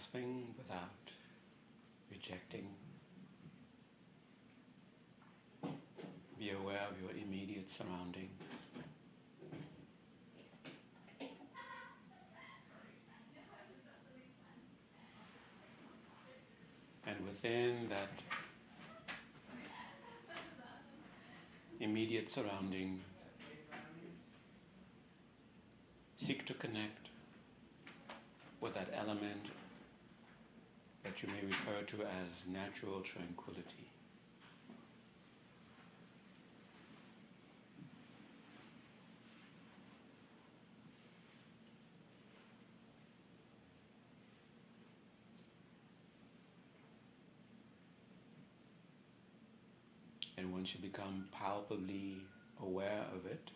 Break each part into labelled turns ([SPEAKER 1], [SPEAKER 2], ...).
[SPEAKER 1] grasping, without rejecting. Be aware of your immediate surroundings. And within that immediate surroundings, seek to connect with that element that you may refer to as natural tranquility. And once you become palpably aware of it,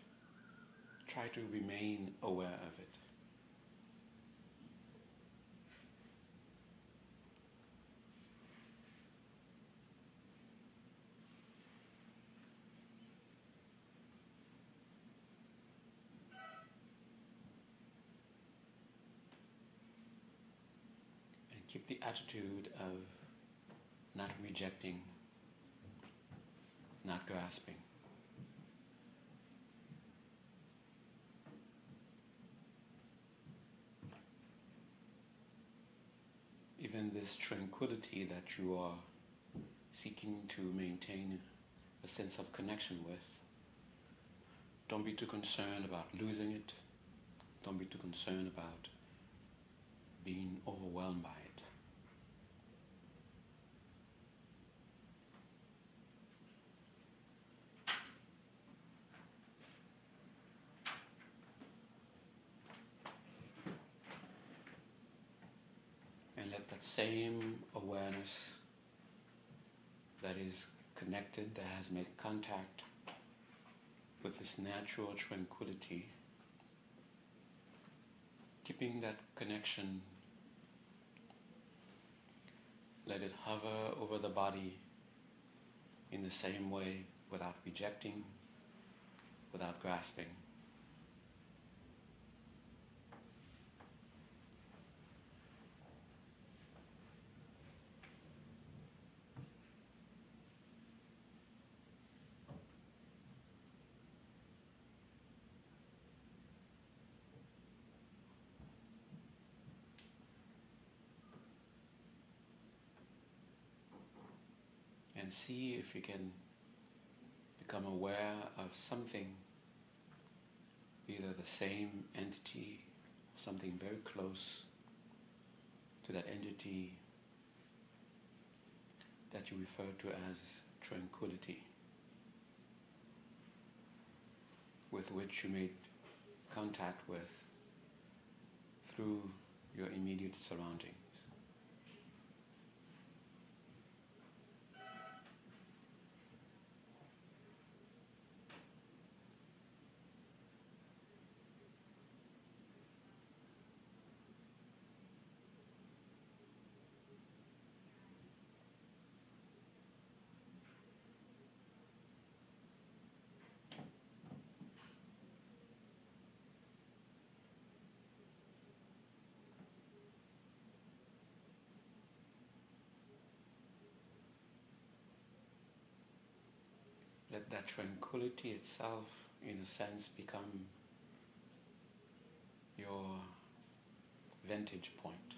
[SPEAKER 1] try to remain aware of it. Attitude of not rejecting, not grasping. Even this tranquility that you are seeking to maintain a sense of connection with, don't be too concerned about losing it. Don't be too concerned about being overwhelmed by it. Let that same awareness that is connected, that has made contact with this natural tranquility, keeping that connection, let it hover over the body in the same way without rejecting, without grasping. See if you can become aware of something, either the same entity or something very close to that entity that you refer to as tranquility, with which you made contact with through your immediate surroundings. Let that tranquility itself, in a sense, become your vantage point.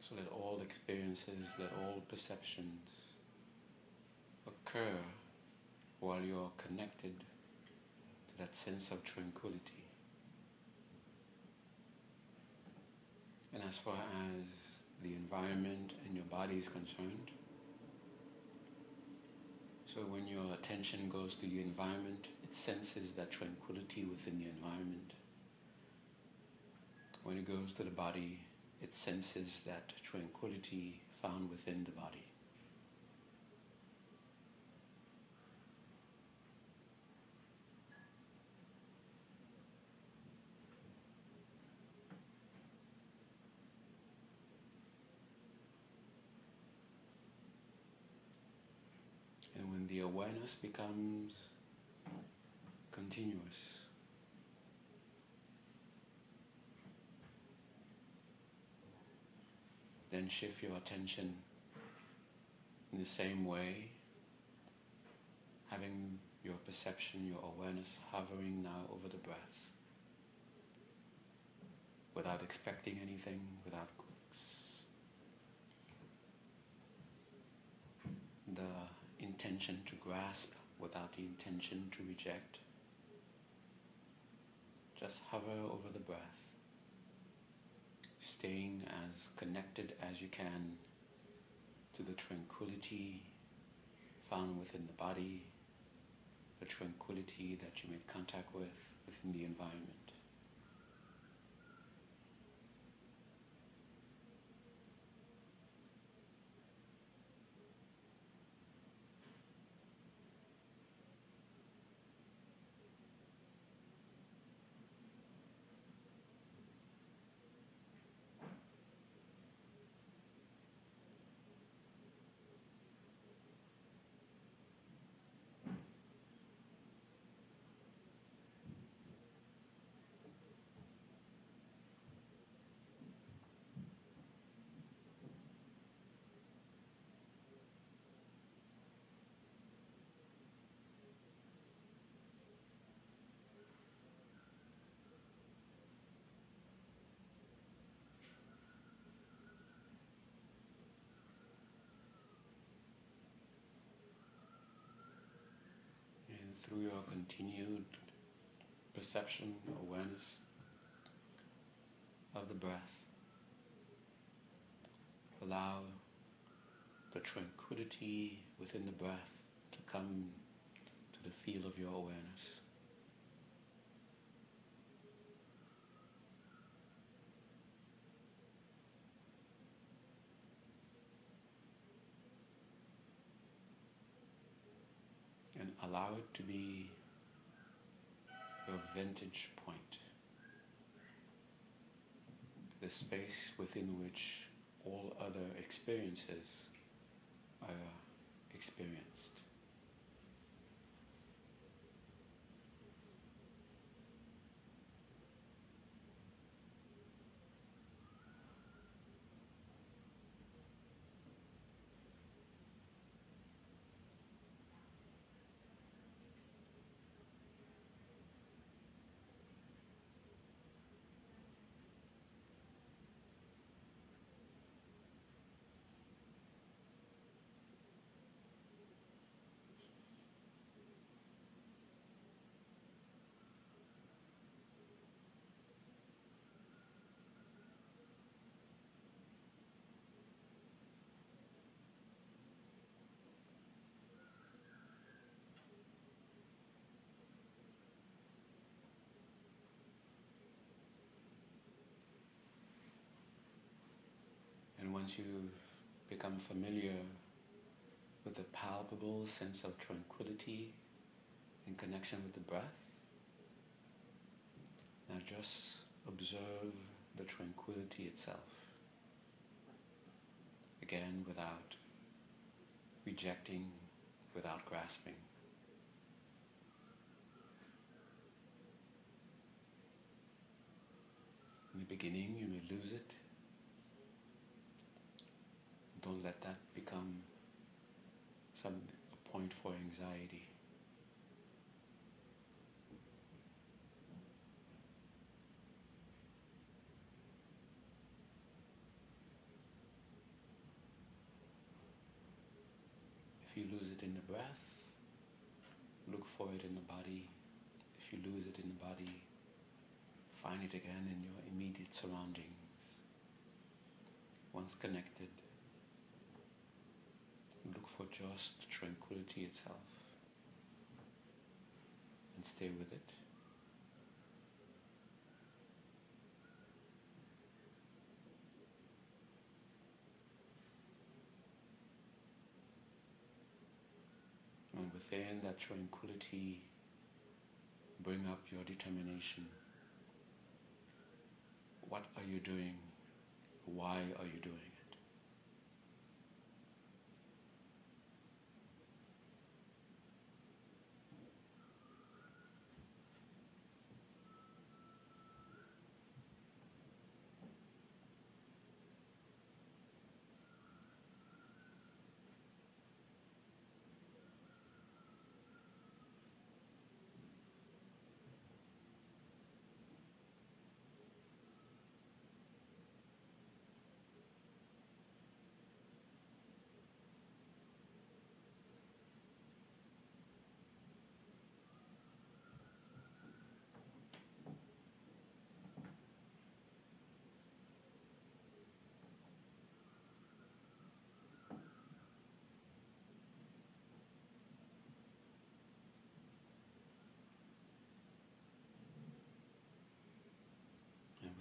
[SPEAKER 1] So let all experiences, let all perceptions occur while you're connected to that sense of tranquility. And as far as the environment and your body is concerned, so when your attention goes to the environment, it senses that tranquility within the environment. When it goes to the body, it senses that tranquility found within the body. And when the awareness becomes continuous. Then shift your attention in the same way, having your perception, your awareness hovering now over the breath without expecting anything, without the intention to grasp, without the intention to reject. Just hover over the breath, staying as connected as you can to the tranquility found within the body, the tranquility that you made contact with within the environment. Through your continued perception, awareness of the breath. Allow the tranquility within the breath to come to the field of your awareness. and allow it to be your vantage point, the space within which all other experiences are experienced. And once you've become familiar with the palpable sense of tranquility in connection with the breath, now just observe the tranquility itself. Again, without rejecting, without grasping. In the beginning, you may lose it don't let that become some a point for anxiety. If you lose it in the breath, look for it in the body. If you lose it in the body, find it again in your immediate surroundings. Once connected, look for just tranquility itself and stay with it. And within that tranquility, bring up your determination. What are you doing? Why are you doing it?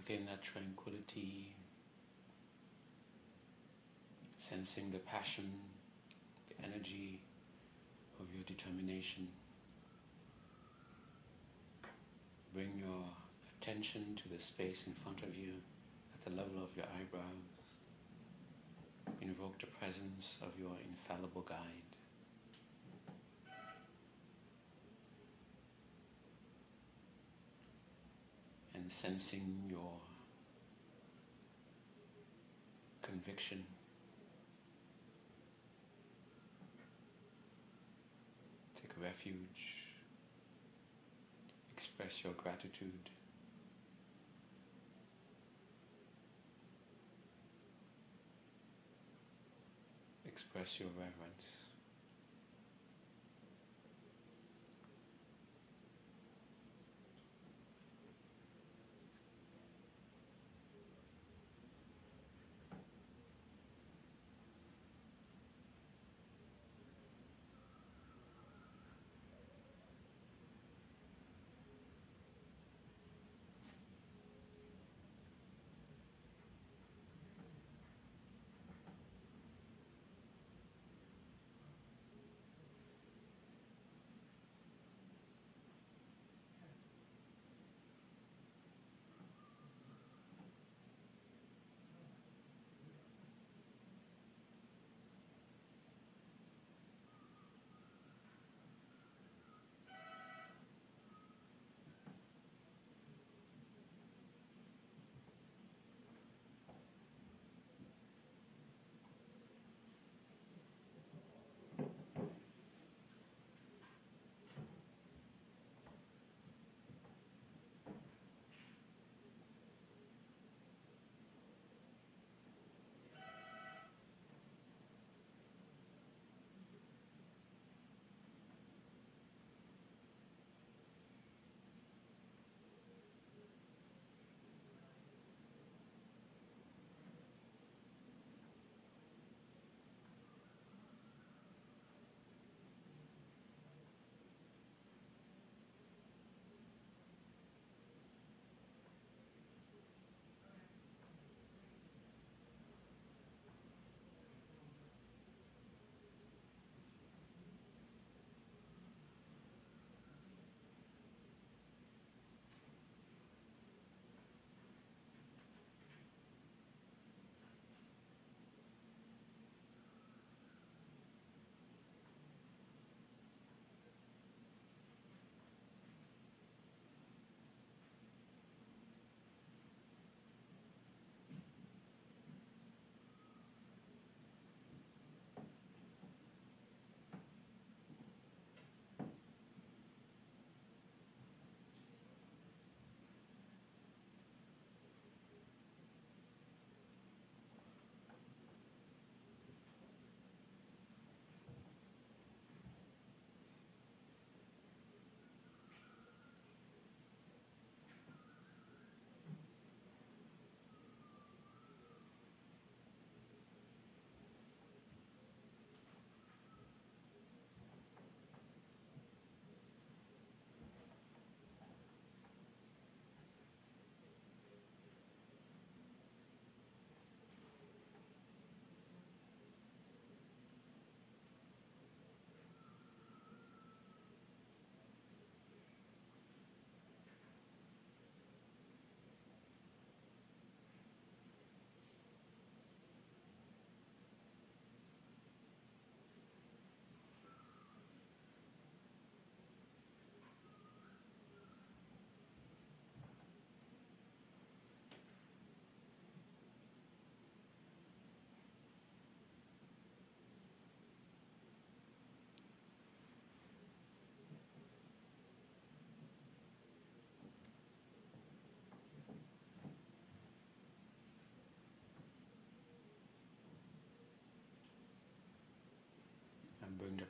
[SPEAKER 1] Within that tranquility, sensing the passion, the energy of your determination. Bring your attention to the space in front of you at the level of your eyebrows. Invoke the presence of your infallible guide. And sensing your conviction? Take refuge. Express your gratitude. Express your reverence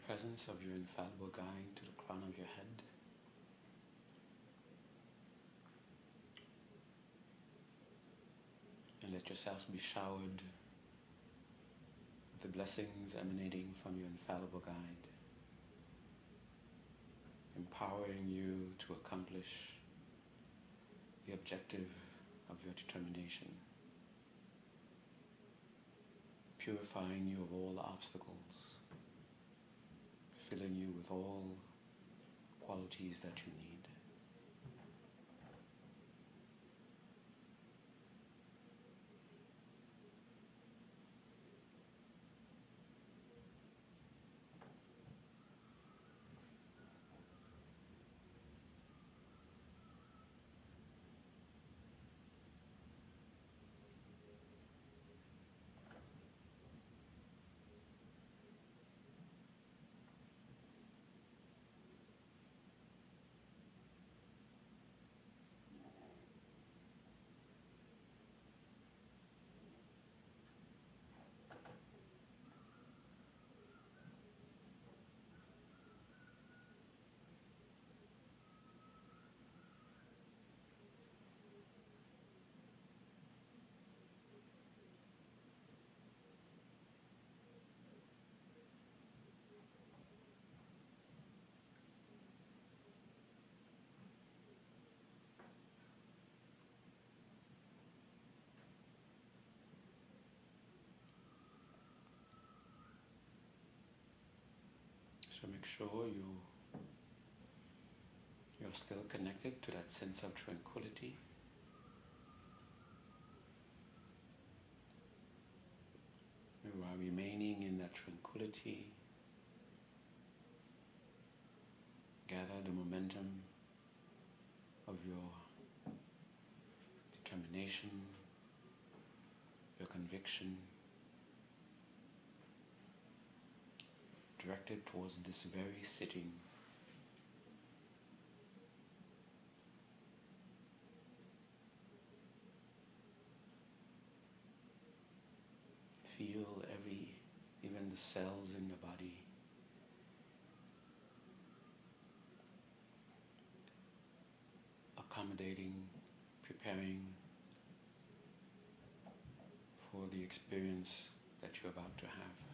[SPEAKER 1] presence of your infallible guide to the crown of your head. And let yourselves be showered with the blessings emanating from your infallible guide, empowering you to accomplish the objective of your determination, purifying you of all obstacles, filling you with all qualities that you need. So make sure you you're still connected to that sense of tranquility. You are remaining in that tranquility. Gather the momentum of your determination, your conviction. Directed towards this very sitting. Feel every, even the cells in your body. accommodating, preparing for the experience that you're about to have.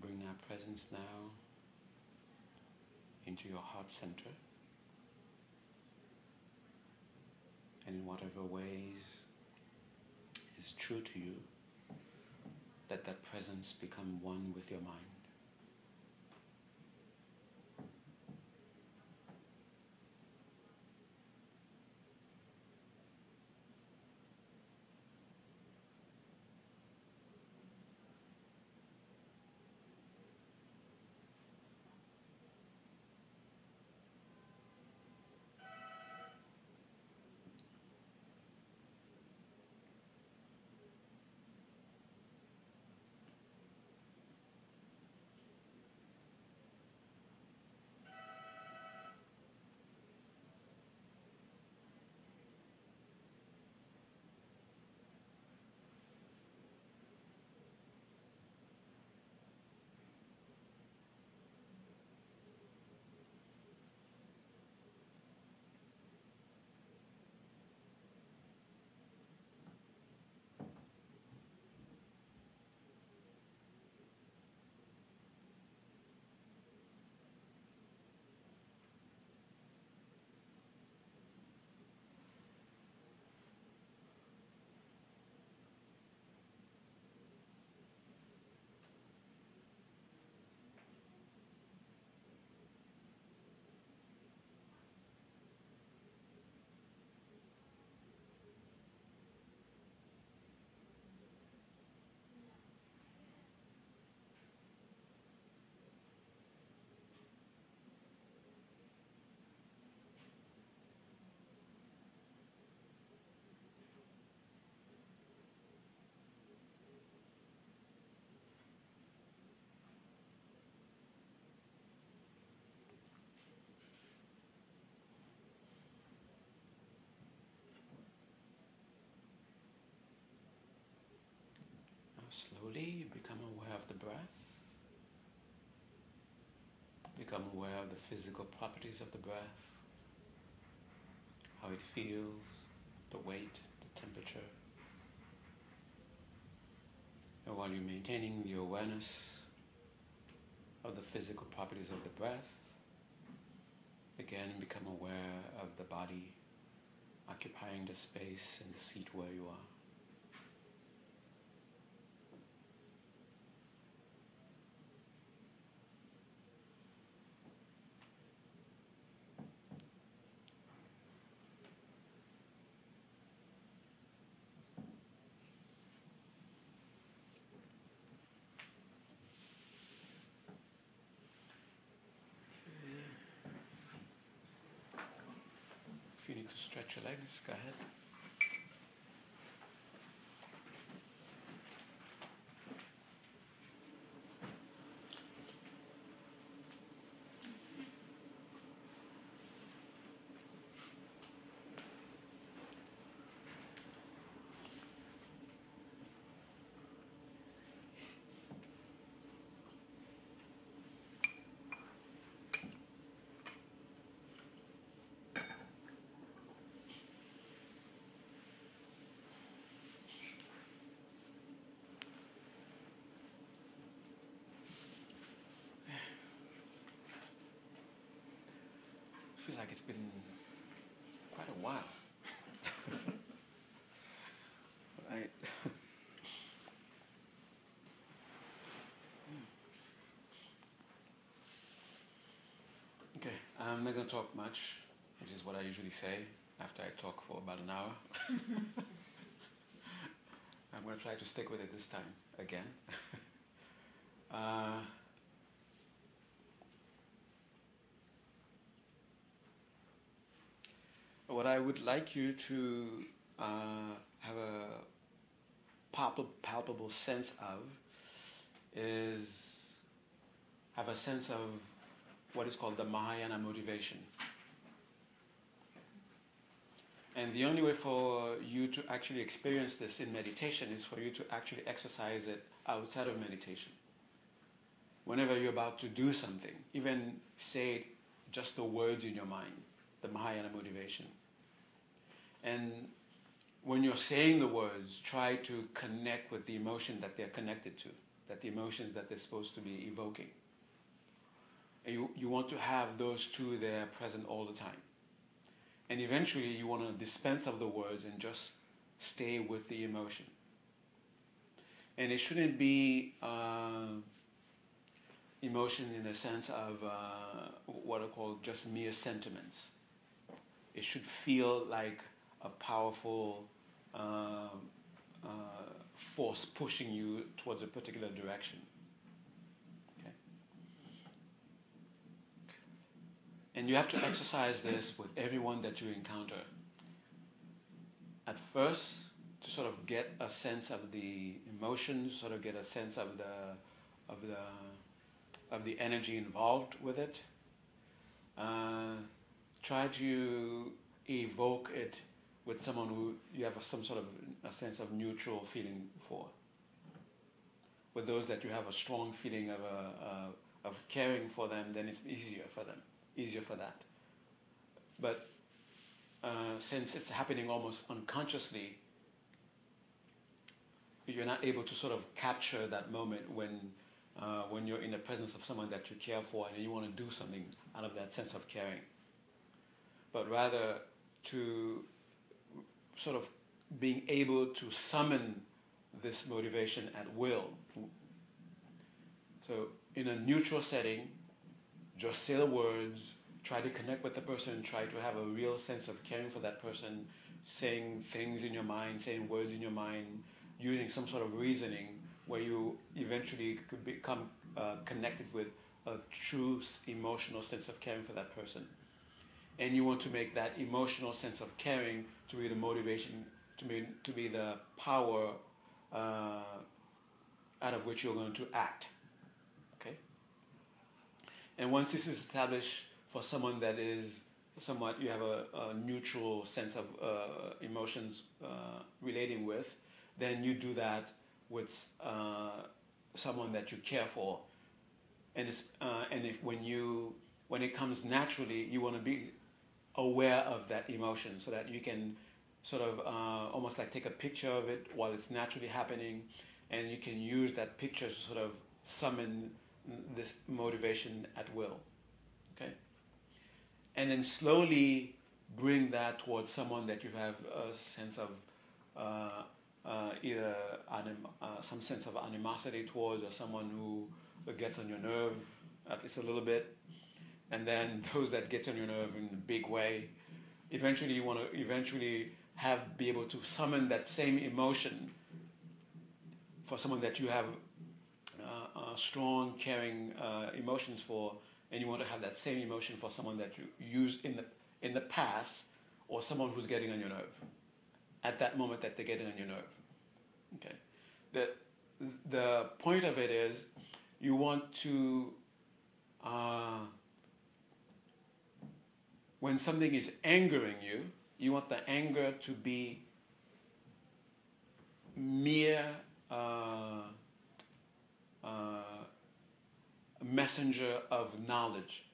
[SPEAKER 1] bring that presence now into your heart center. And in whatever ways is true to you, let that presence become one with your mind. Slowly become aware of the breath. Become aware of the physical properties of the breath, how it feels, the weight, the temperature. And while you're maintaining the awareness of the physical properties of the breath, again become aware of the body occupying the space and the seat where you are. If you need to stretch your legs, go ahead. Feel like it's been quite a while. right. okay, I'm not going to talk much, which is what I usually say after I talk for about an hour. I'm going to try to stick with it this time again. uh, what I would like you to uh, have a palpable, palpable sense of is have a sense of what is called the Mahayana motivation. And the only way for you to actually experience this in meditation is for you to actually exercise it outside of meditation. Whenever you're about to do something, even say just the words in your mind, the Mahayana motivation. And when you're saying the words, try to connect with the emotion that they're connected to, that the emotions that they're supposed to be evoking. And you, you want to have those two there present all the time. And eventually you want to dispense of the words and just stay with the emotion. And it shouldn't be uh, emotion in the sense of uh, what I call just mere sentiments. It should feel like a powerful uh, uh, force pushing you towards a particular direction. Okay? And you have to exercise this with everyone that you encounter. At first, to sort of get a sense of the emotions, sort of get a sense of the of the of the energy involved with it. Uh, try to evoke it with someone who you have a, some sort of a sense of neutral feeling for. With those that you have a strong feeling of, a, of caring for them, then it's easier for them, easier for that. But uh, since it's happening almost unconsciously, you're not able to sort of capture that moment when uh, when you're in the presence of someone that you care for and you want to do something out of that sense of caring. But rather to sort of being able to summon this motivation at will. So, in a neutral setting, just say the words, try to connect with the person, try to have a real sense of caring for that person, saying things in your mind, saying words in your mind, using some sort of reasoning where you eventually could become uh, connected with a true emotional sense of caring for that person and you want to make that emotional sense of caring to be the motivation, to be, to be the power uh, out of which you're going to act. Okay? And once this is established for someone that is somewhat, you have a, a neutral sense of uh, emotions uh, relating with, then you do that with uh, someone that you care for, and uh, and if when you when it comes naturally, you want to be aware of that emotion so that you can sort of uh, almost like take a picture of it while it's naturally happening, and you can use that picture to sort of summon this motivation at will. Okay? And then slowly bring that towards someone that you have a sense of uh, uh, either anim- uh, some sense of animosity towards or someone who gets on your nerve at least a little bit. And then those that get on your nerve in a big way. Eventually, you want to eventually have be able to summon that same emotion for someone that you have uh, uh, strong, caring uh, emotions for, and you want to have that same emotion for someone that you used in the in the past, or someone who's getting on your nerve at that moment that they're getting on your nerve. Okay. The the point of it is, you want to. When something is angering you, you want the anger to be mere uh, uh, messenger of knowledge,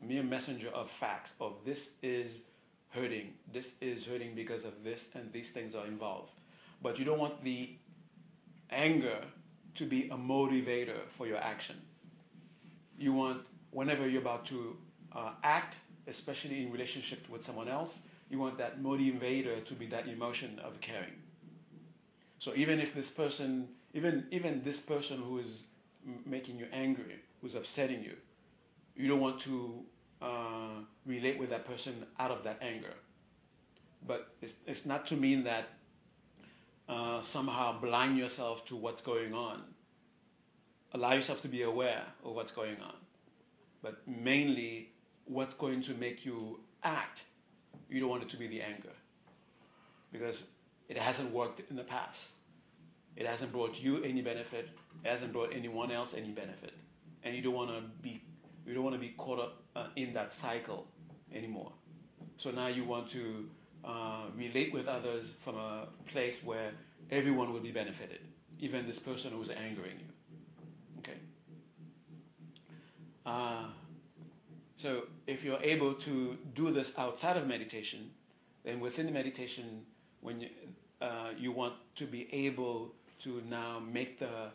[SPEAKER 1] mere messenger of facts, of this is hurting, this is hurting because of this, and these things are involved. But you don't want the anger to be a motivator for your action. You want, whenever you're about to uh, act, especially in relationship with someone else, you want that motivator to be that emotion of caring. So even if this person, even even this person who is making you angry, who's upsetting you, you don't want to uh, relate with that person out of that anger. But it's, it's not to mean that uh, somehow blind yourself to what's going on. Allow yourself to be aware of what's going on. But mainly, what's going to make you act you don't want it to be the anger because it hasn't worked in the past. It hasn't brought you any benefit. It hasn't brought anyone else any benefit, and you don't want to be you don't want to be caught up uh, in that cycle anymore. So now you want to uh, relate with others from a place where everyone will be benefited, even this person who's angering you. Okay. Uh, so if you're able to do this outside of meditation, then within the meditation, when you, uh, you want to be able to now make the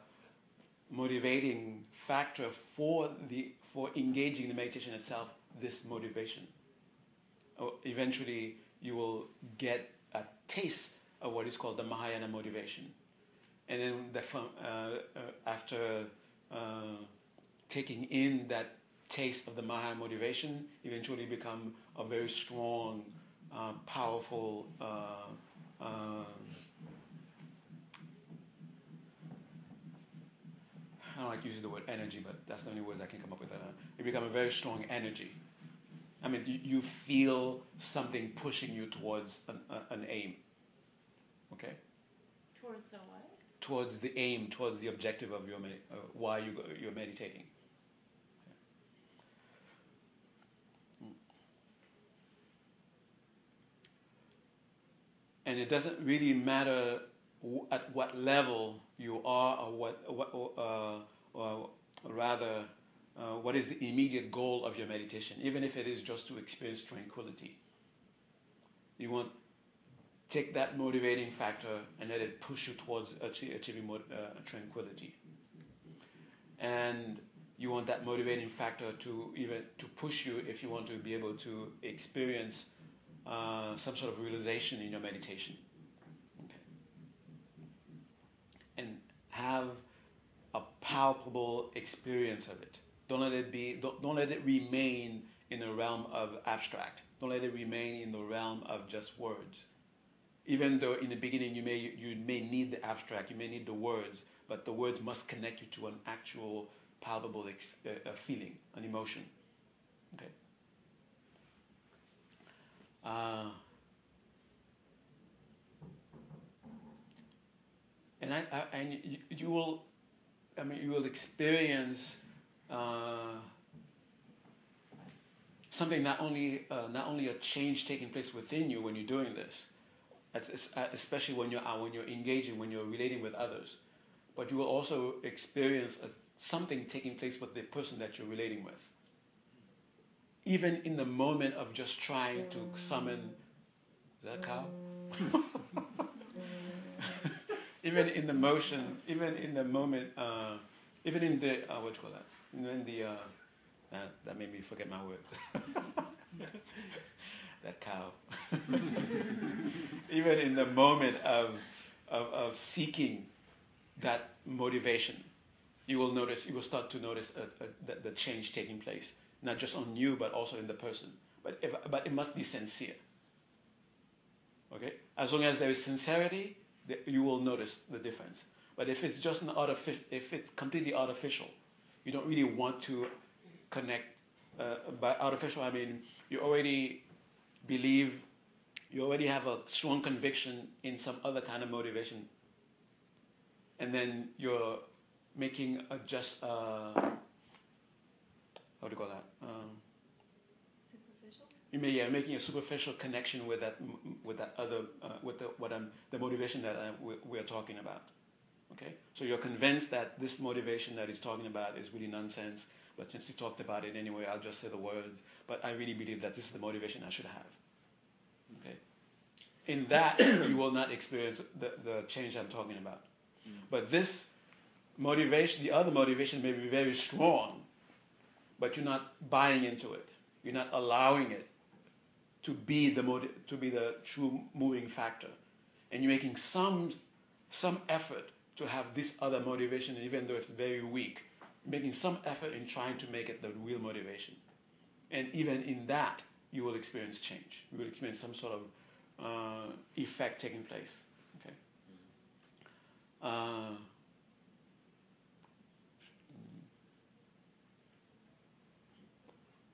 [SPEAKER 1] motivating factor for the for engaging the meditation itself this motivation. Or eventually, you will get a taste of what is called the Mahayana motivation, and then the, uh, uh, after uh, taking in that taste of the Mahayana motivation eventually become a very strong, uh, powerful, uh, uh, I don't like using the word energy, but that's the only words I can come up with. Uh, it become a very strong energy. I mean, you, you feel something pushing you towards an, an aim. Okay?
[SPEAKER 2] Towards the what?
[SPEAKER 1] Towards the aim, towards the objective of your uh, why you, you're meditating. And it doesn't really matter at what level you are or what, what uh, or rather uh, what is the immediate goal of your meditation even if it is just to experience tranquility. You want take that motivating factor and let it push you towards achieving uh, tranquility. And you want that motivating factor to even to push you if you want to be able to experience uh, some sort of realization in your meditation. Okay. And have a palpable experience of it. Don't let it be. Don't, don't let it remain in the realm of abstract. Don't let it remain in the realm of just words. Even though in the beginning you may you may need the abstract, you may need the words, but the words must connect you to an actual palpable ex- uh, feeling, an emotion. Okay. Uh, and I, I, and you, you, will, I mean, you will experience uh, something not only uh, not only a change taking place within you when you're doing this, uh, especially when you're uh, when you're engaging, when you're relating with others, but you will also experience a, something taking place with the person that you're relating with. Even in the moment of just trying to summon, a cow? even in the motion, even in the moment, uh, even in the uh, what do you call that? In the uh, that, that made me forget my words. that cow. even in the moment of, of, of seeking that motivation, you will notice, you will start to notice a, a, the, the change taking place, not just on you, but also in the person. But, if, but it must be sincere. Okay? As long as there is sincerity, you will notice the difference. But if it's just an artificial, if it's completely artificial, you don't really want to connect. Uh, by artificial, I mean you already believe, you already have a strong conviction in some other kind of motivation, and then you're making a just uh, how do you call that? Um,
[SPEAKER 2] Superficial.
[SPEAKER 1] you may yeah making a superficial connection with that with that other uh, with the what I'm, the motivation that I, we, we are talking about. Okay, so you're convinced that this motivation that he's talking about is really nonsense, but since he talked about it anyway, I'll just say the words. But I really believe that this is the motivation I should have. Okay, in that you will not experience the, the change I'm talking about.
[SPEAKER 3] Mm.
[SPEAKER 1] But this motivation, the other motivation may be very strong, but you're not buying into it. You're not allowing it to be the motiv- to be the true moving factor, and you're making some some effort to have this other motivation, even though it's very weak. Making some effort in trying to make it the real motivation, and even in that, you will experience change. You will experience some sort of uh, effect taking place. Okay. Uh,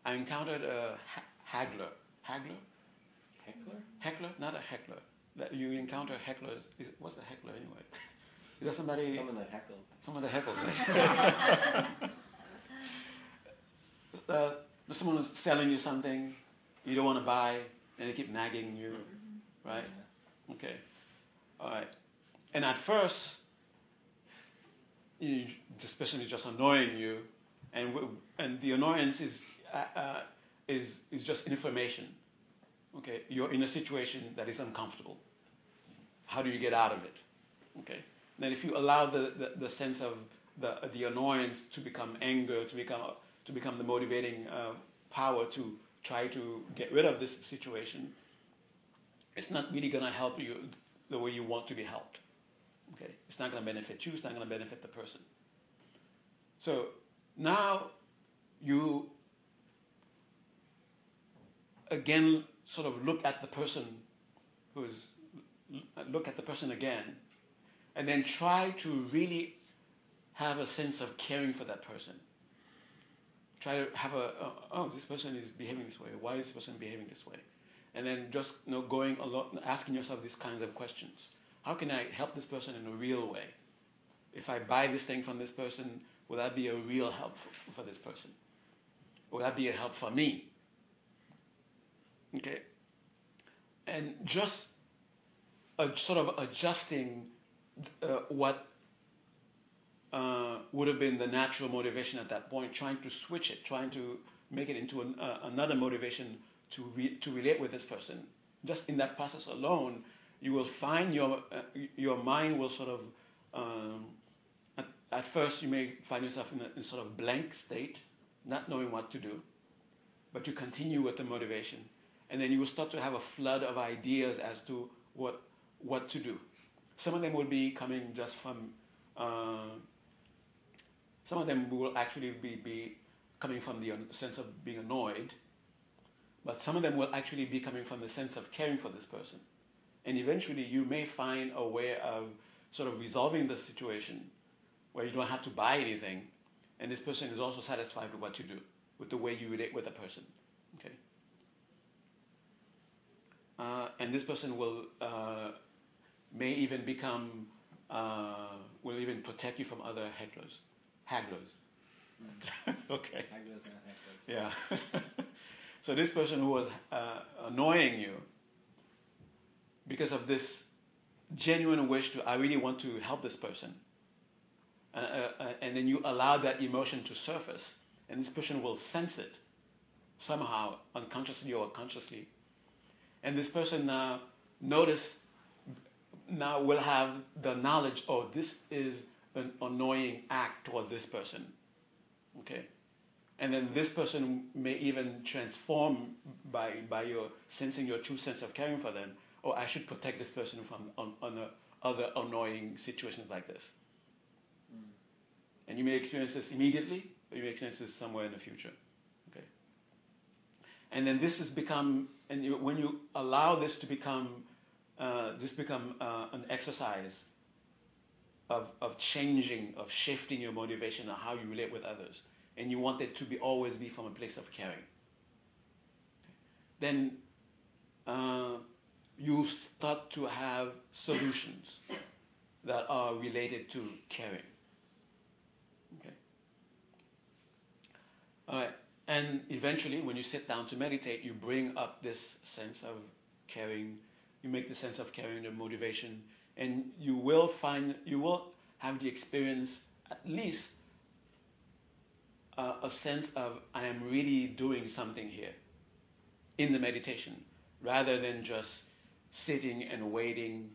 [SPEAKER 1] I encountered a ha- haggler. Haggler?
[SPEAKER 3] Heckler?
[SPEAKER 1] Heckler? Not a heckler. That you encounter hecklers. Is, what's a heckler anyway? Is that somebody?
[SPEAKER 3] Someone that heckles.
[SPEAKER 1] Someone that heckles. Right? uh, someone is selling you something you don't want to buy, and they keep nagging you, right?
[SPEAKER 3] Yeah.
[SPEAKER 1] Okay. All right. And at first, you, this person is just annoying you, and w- and the annoyance is uh, uh, is is just information. Okay, you're in a situation that is uncomfortable. How do you get out of it? Okay. Then if you allow the, the, the sense of the the annoyance to become anger, to become to become the motivating uh, power to try to get rid of this situation, it's not really going to help you the way you want to be helped. Okay, it's not going to benefit you. It's not going to benefit the person. So now you again sort of look at the person who's look at the person again, and then try to really have a sense of caring for that person. Try to have a oh, oh this person is behaving this way. Why is this person behaving this way? And then just you know going along, asking yourself these kinds of questions. How can I help this person in a real way? If I buy this thing from this person, will that be a real help for, for this person? Will that be a help for me? Okay. And just uh, sort of adjusting uh, what uh, would have been the natural motivation at that point, trying to switch it, trying to make it into an, uh, another motivation to re- to relate with this person. Just in that process alone, you will find your uh, your mind will sort of um, at, at, first you may find yourself in a, in a sort of blank state, not knowing what to do, but you continue with the motivation, and then you will start to have a flood of ideas as to what what to do. Some of them will be coming just from uh, some of them will actually be, be coming from the sense of being annoyed, but some of them will actually be coming from the sense of caring for this person. And eventually, you may find a way of sort of resolving the situation where you don't have to buy anything, and this person is also satisfied with what you do, with the way you relate with a person. Okay. Uh, and this person will uh, may even become uh, will even protect you from other hecklers, hagglers.
[SPEAKER 3] Mm.
[SPEAKER 1] okay.
[SPEAKER 3] Hagglers and hecklers.
[SPEAKER 1] Yeah. so this person who was uh, annoying you because of this genuine wish to, I really want to help this person. uh, uh, and then you allow that emotion to surface, and this person will sense it somehow, unconsciously or consciously, and this person now notice now will have the knowledge, oh, this is an annoying act toward this person, okay, and then this person may even transform by by your sensing your true sense of caring for them. Oh, I should protect this person from on, on a, other annoying situations like this.
[SPEAKER 3] Mm.
[SPEAKER 1] And you may experience this immediately, or you may experience this somewhere in the future. And then this has become, and you, when you allow this to become, uh, this become uh, an exercise of, of changing, of shifting your motivation and how you relate with others, and you want it to be always be from a place of caring, then uh, you start to have solutions that are related to caring. Okay. All right. And eventually, when you sit down to meditate, you bring up this sense of caring. You make the sense of caring, the motivation, and you will find, you will have the experience at least uh, a sense of I am really doing something here in the meditation, rather than just sitting and waiting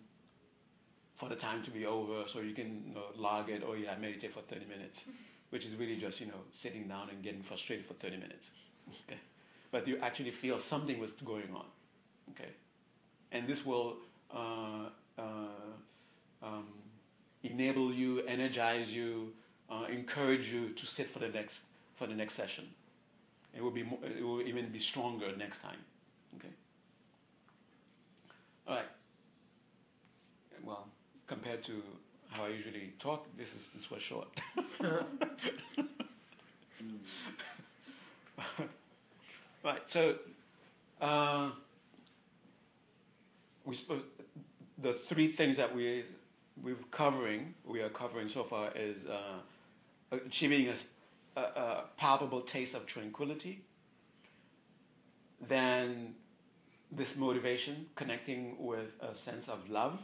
[SPEAKER 1] for the time to be over so you can you know, log it. Or yeah I meditate for 30 minutes which is really just you know sitting down and getting frustrated for 30 minutes. Okay. But you actually feel something was going on. Okay. And this will uh, uh, um, enable you energize you uh, encourage you to sit for the next for the next session. It will be more, it will even be stronger next time. Okay. All right. Well compared to how I usually talk, this is this was short. right. So uh, we sp- the three things that we we've covering we are covering so far is uh, achieving a, a, a palpable taste of tranquility. Then this motivation, connecting with a sense of love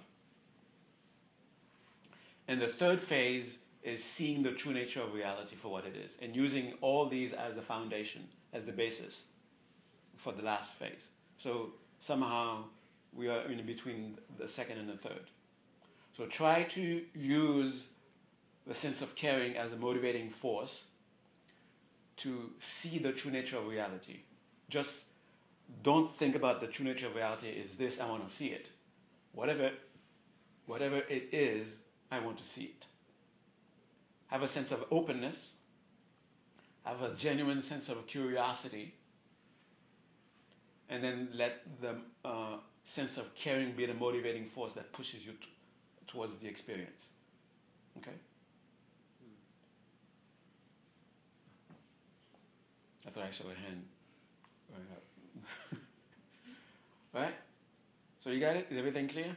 [SPEAKER 1] and the third phase is seeing the true nature of reality for what it is and using all these as the foundation, as the basis for the last phase. So somehow we are in between the second and the third. So try to use the sense of caring as a motivating force to see the true nature of reality. Just don't think about the true nature of reality is this, I want to see it. Whatever, whatever it is, I want to see it. Have a sense of openness, have a genuine sense of curiosity, and then let the uh, sense of caring be the motivating force that pushes you t- towards the experience. Okay? I thought I saw a hand. right? So you got it? Is everything clear?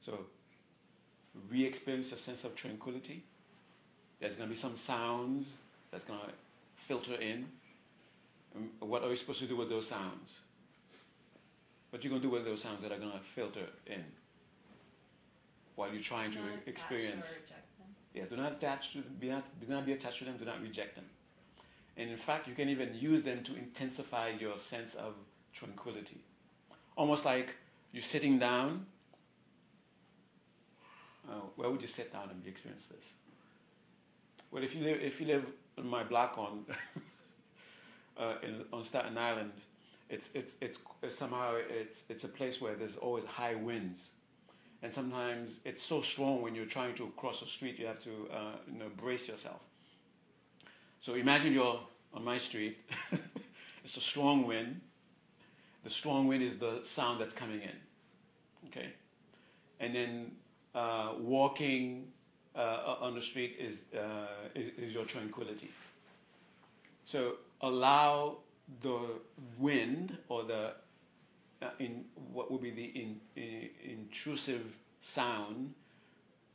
[SPEAKER 1] So we experience a sense of tranquility. There's going to be some sounds that's going to filter in. And what are we supposed to do with those sounds? What are you going to do with those sounds that are going to filter in while you're trying to
[SPEAKER 2] Not
[SPEAKER 1] experience? Yeah, do not attach to be not, do not be attached to them. Do not reject them. And in fact, you can even use them to intensify your sense of tranquility. Almost like you're sitting down uh, where would you sit down and experience this? Well, if you live, if you live in my block on uh, in, on Staten Island, it's, it's it's it's somehow it's it's a place where there's always high winds, and sometimes it's so strong when you're trying to cross the street, you have to uh, you know brace yourself. So imagine you're on my street. it's a strong wind. The strong wind is the sound that's coming in. Okay, and then uh, walking uh, on the street is, uh, is, is your tranquility. So allow the wind or the uh, in what would be the in, in, intrusive sound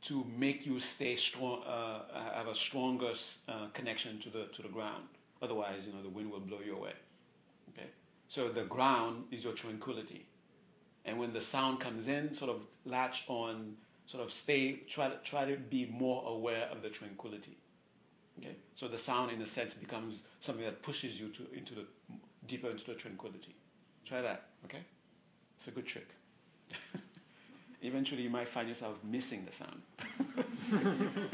[SPEAKER 1] to make you stay strong, uh, have a stronger uh, connection to the to the ground. Otherwise, you know, the wind will blow you away. Okay. So the ground is your tranquility, and when the sound comes in, sort of latch on sort of stay, try to, try to be more aware of the tranquility. Okay? So the sound, in a sense, becomes something that pushes you to, into the, deeper into the tranquility. Try that, okay? It's a good trick. Eventually, you might find yourself missing the sound.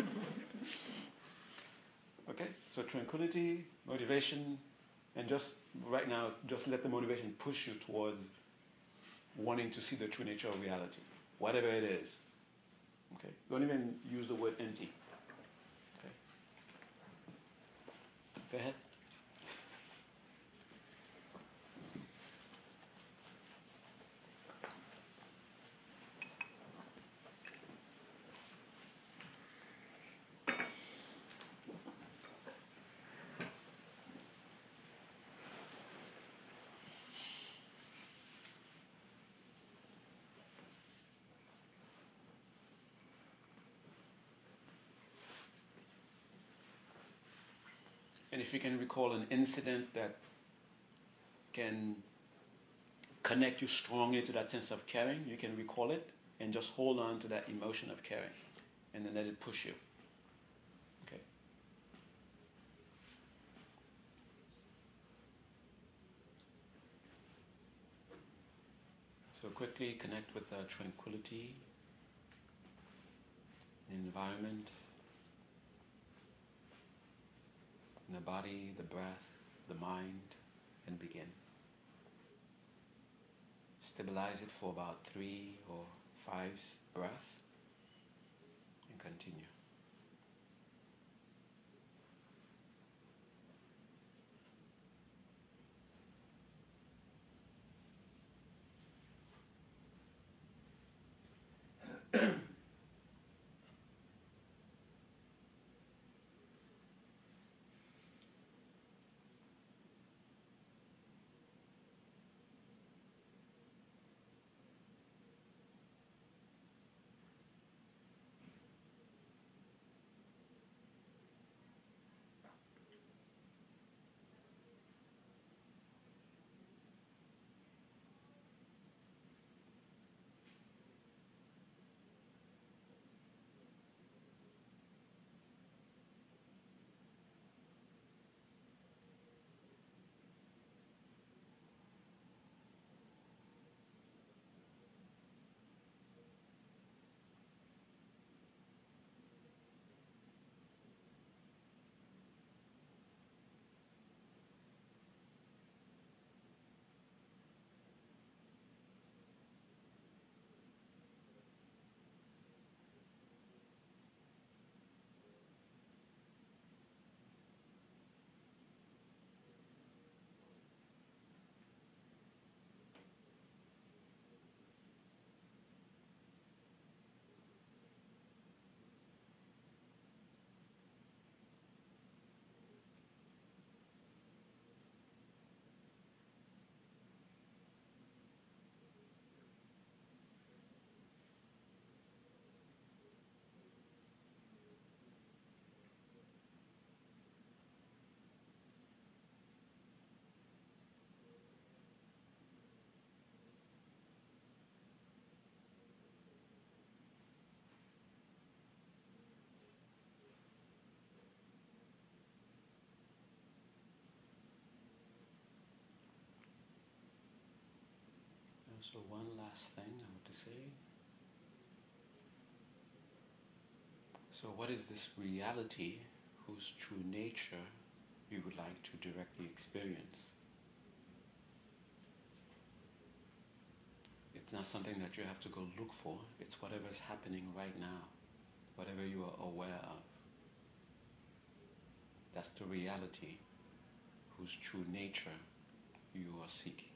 [SPEAKER 1] okay? So tranquility, motivation, and just right now, just let the motivation push you towards wanting to see the true nature of reality, whatever it is. Okay? Don't even use the word empty. Okay? Go ahead. You can recall an incident that can connect you strongly to that sense of caring, you can recall it and just hold on to that emotion of caring and then let it push you. Okay? So quickly connect with the tranquility, the the body, the breath, the mind, and begin. Stabilize it for about three or five breaths and continue. So one last thing I want to say. So what is this reality whose true nature you would like to directly experience? It's not something that you have to go look for. It's whatever is happening right now, whatever you are aware of. That's the reality whose true nature you are seeking.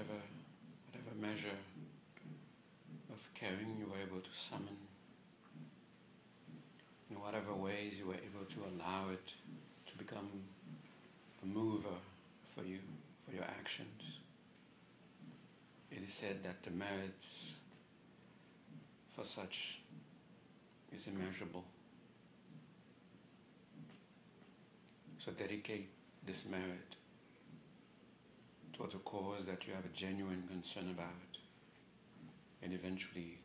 [SPEAKER 1] whatever, whatever measure of caring you were able to summon, in whatever ways you were able to allow it to become a mover for you, for your actions. It is said that the merits for such is immeasurable. So dedicate this merit towards a cause that you have a genuine concern about and eventually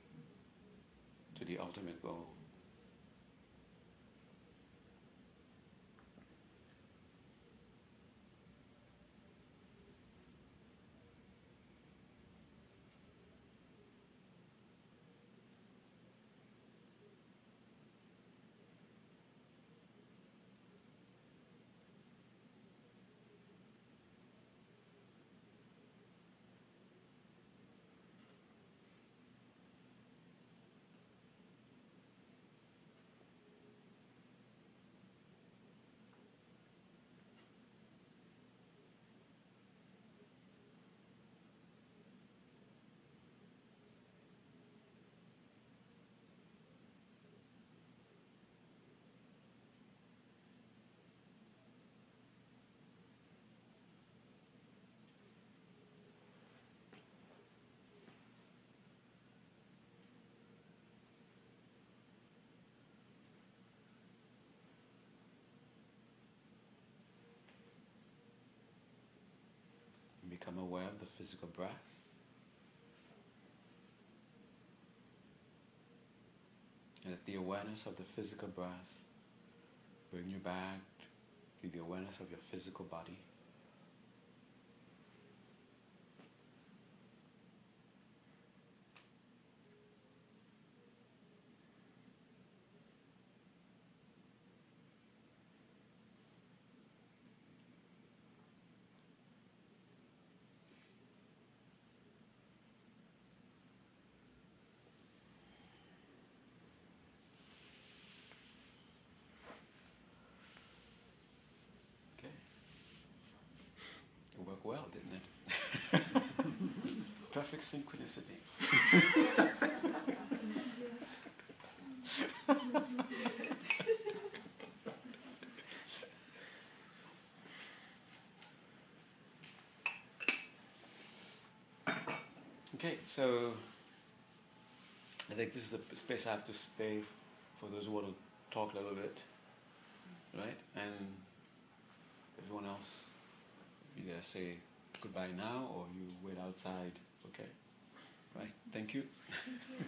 [SPEAKER 1] to the ultimate goal. become aware of the physical breath. And let the awareness of the physical breath bring you back to the awareness of your physical body. Okay. It worked well, didn't it? Perfect synchronicity. okay, so I think this is the space I have to stay for those who want to talk a little bit, right? And everyone else, either say goodbye now or you wait outside. Okay, right? Thank you.
[SPEAKER 2] Thank you.